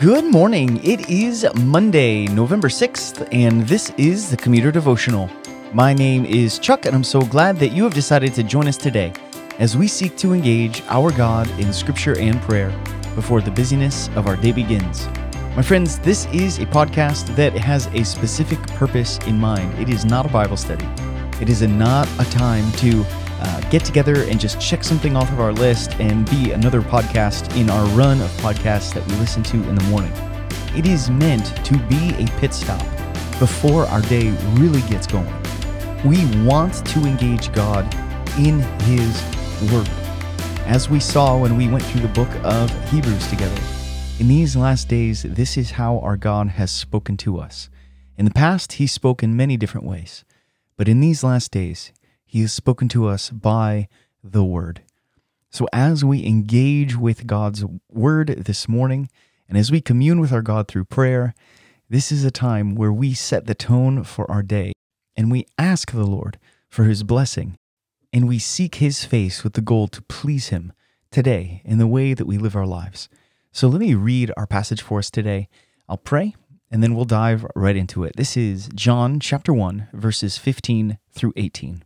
Good morning. It is Monday, November 6th, and this is the Commuter Devotional. My name is Chuck, and I'm so glad that you have decided to join us today as we seek to engage our God in Scripture and prayer before the busyness of our day begins. My friends, this is a podcast that has a specific purpose in mind. It is not a Bible study, it is a, not a time to uh, get together and just check something off of our list and be another podcast in our run of podcasts that we listen to in the morning. It is meant to be a pit stop before our day really gets going. We want to engage God in His Word. As we saw when we went through the book of Hebrews together, in these last days, this is how our God has spoken to us. In the past, He spoke in many different ways, but in these last days, he has spoken to us by the Word. So, as we engage with God's Word this morning, and as we commune with our God through prayer, this is a time where we set the tone for our day and we ask the Lord for His blessing and we seek His face with the goal to please Him today in the way that we live our lives. So, let me read our passage for us today. I'll pray and then we'll dive right into it. This is John chapter 1, verses 15 through 18.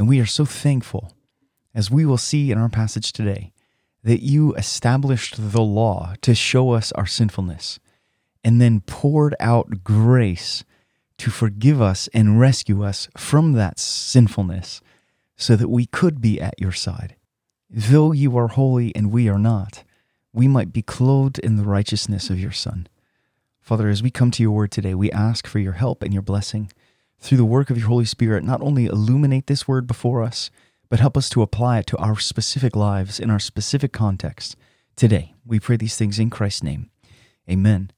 And we are so thankful, as we will see in our passage today, that you established the law to show us our sinfulness and then poured out grace to forgive us and rescue us from that sinfulness so that we could be at your side. Though you are holy and we are not, we might be clothed in the righteousness of your Son. Father, as we come to your word today, we ask for your help and your blessing through the work of your Holy Spirit, not only illuminate this word before us, but help us to apply it to our specific lives in our specific context. Today, we pray these things in Christ's name. Amen.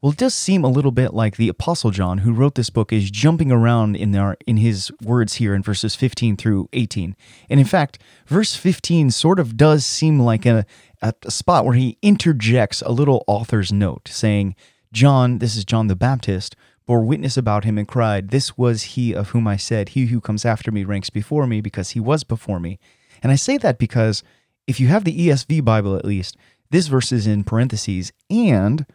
Well, it does seem a little bit like the Apostle John, who wrote this book, is jumping around in our in his words here in verses 15 through 18. And in fact, verse 15 sort of does seem like a, a spot where he interjects a little author's note saying, John, this is John the Baptist, bore witness about him and cried, This was he of whom I said, He who comes after me ranks before me because he was before me. And I say that because if you have the ESV Bible at least, this verse is in parentheses, and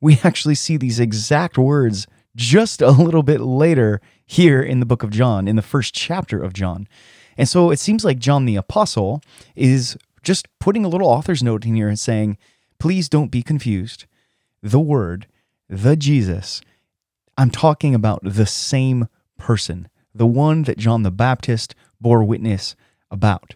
we actually see these exact words just a little bit later here in the book of John, in the first chapter of John. And so it seems like John the Apostle is just putting a little author's note in here and saying, please don't be confused. The Word, the Jesus, I'm talking about the same person, the one that John the Baptist bore witness about.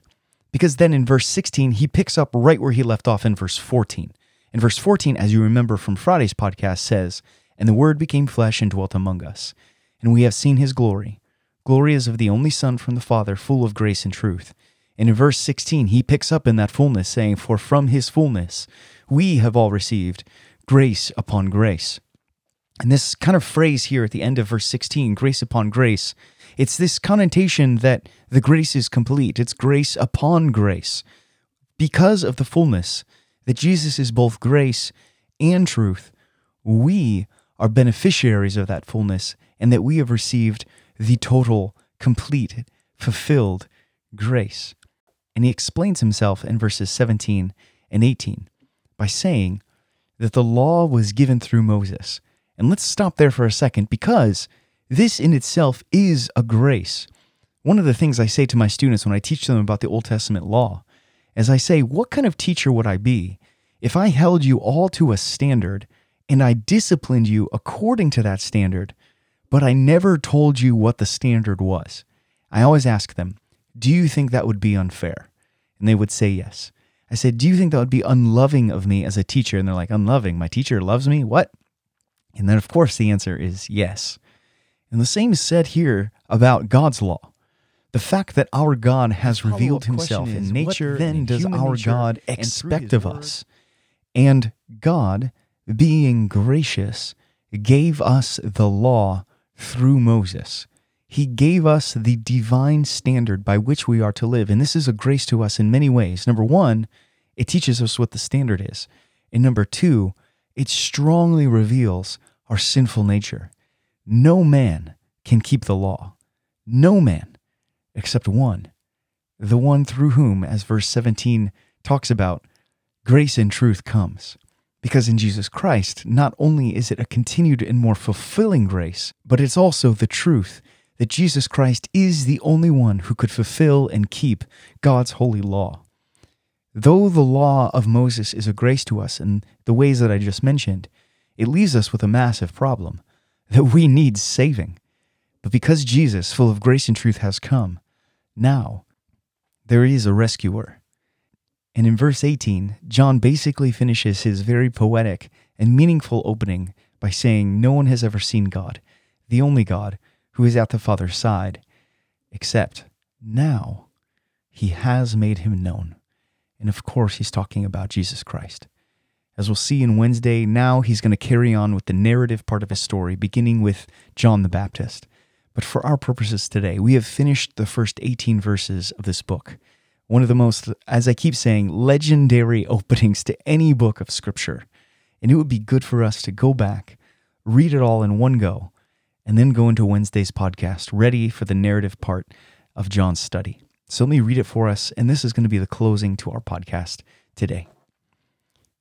Because then in verse 16, he picks up right where he left off in verse 14. In verse 14, as you remember from Friday's podcast, says, And the Word became flesh and dwelt among us, and we have seen his glory. Glory is of the only Son from the Father, full of grace and truth. And in verse 16, he picks up in that fullness, saying, For from his fullness we have all received grace upon grace. And this kind of phrase here at the end of verse 16, grace upon grace, it's this connotation that the grace is complete. It's grace upon grace. Because of the fullness that Jesus is both grace and truth, we are beneficiaries of that fullness and that we have received the total, complete, fulfilled grace. And he explains himself in verses 17 and 18 by saying that the law was given through Moses and let's stop there for a second because this in itself is a grace. One of the things I say to my students when I teach them about the Old Testament law is I say, What kind of teacher would I be if I held you all to a standard and I disciplined you according to that standard, but I never told you what the standard was? I always ask them, Do you think that would be unfair? And they would say yes. I said, Do you think that would be unloving of me as a teacher? And they're like, Unloving? My teacher loves me? What? And then, of course, the answer is yes. And the same is said here about God's law. The fact that our God has revealed himself in nature, then does our God expect of us? And God being gracious, gave us the law through Moses. He gave us the divine standard by which we are to live. And this is a grace to us in many ways. Number one, it teaches us what the standard is. And number two, it strongly reveals our sinful nature. No man can keep the law. No man except one, the one through whom, as verse 17 talks about, grace and truth comes. Because in Jesus Christ, not only is it a continued and more fulfilling grace, but it's also the truth that Jesus Christ is the only one who could fulfill and keep God's holy law. Though the law of Moses is a grace to us in the ways that I just mentioned, it leaves us with a massive problem that we need saving. But because Jesus, full of grace and truth, has come, now there is a rescuer. And in verse 18, John basically finishes his very poetic and meaningful opening by saying, No one has ever seen God, the only God, who is at the Father's side, except now he has made him known. And of course, he's talking about Jesus Christ. As we'll see in Wednesday, now he's going to carry on with the narrative part of his story, beginning with John the Baptist. But for our purposes today, we have finished the first 18 verses of this book. One of the most, as I keep saying, legendary openings to any book of Scripture. And it would be good for us to go back, read it all in one go, and then go into Wednesday's podcast ready for the narrative part of John's study. So let me read it for us, and this is going to be the closing to our podcast today.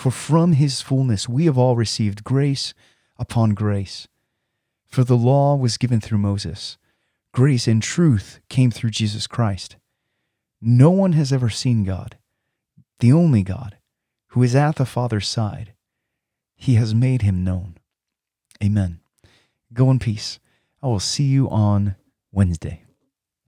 For from his fullness we have all received grace upon grace. For the law was given through Moses, grace and truth came through Jesus Christ. No one has ever seen God, the only God, who is at the Father's side. He has made him known. Amen. Go in peace. I will see you on Wednesday.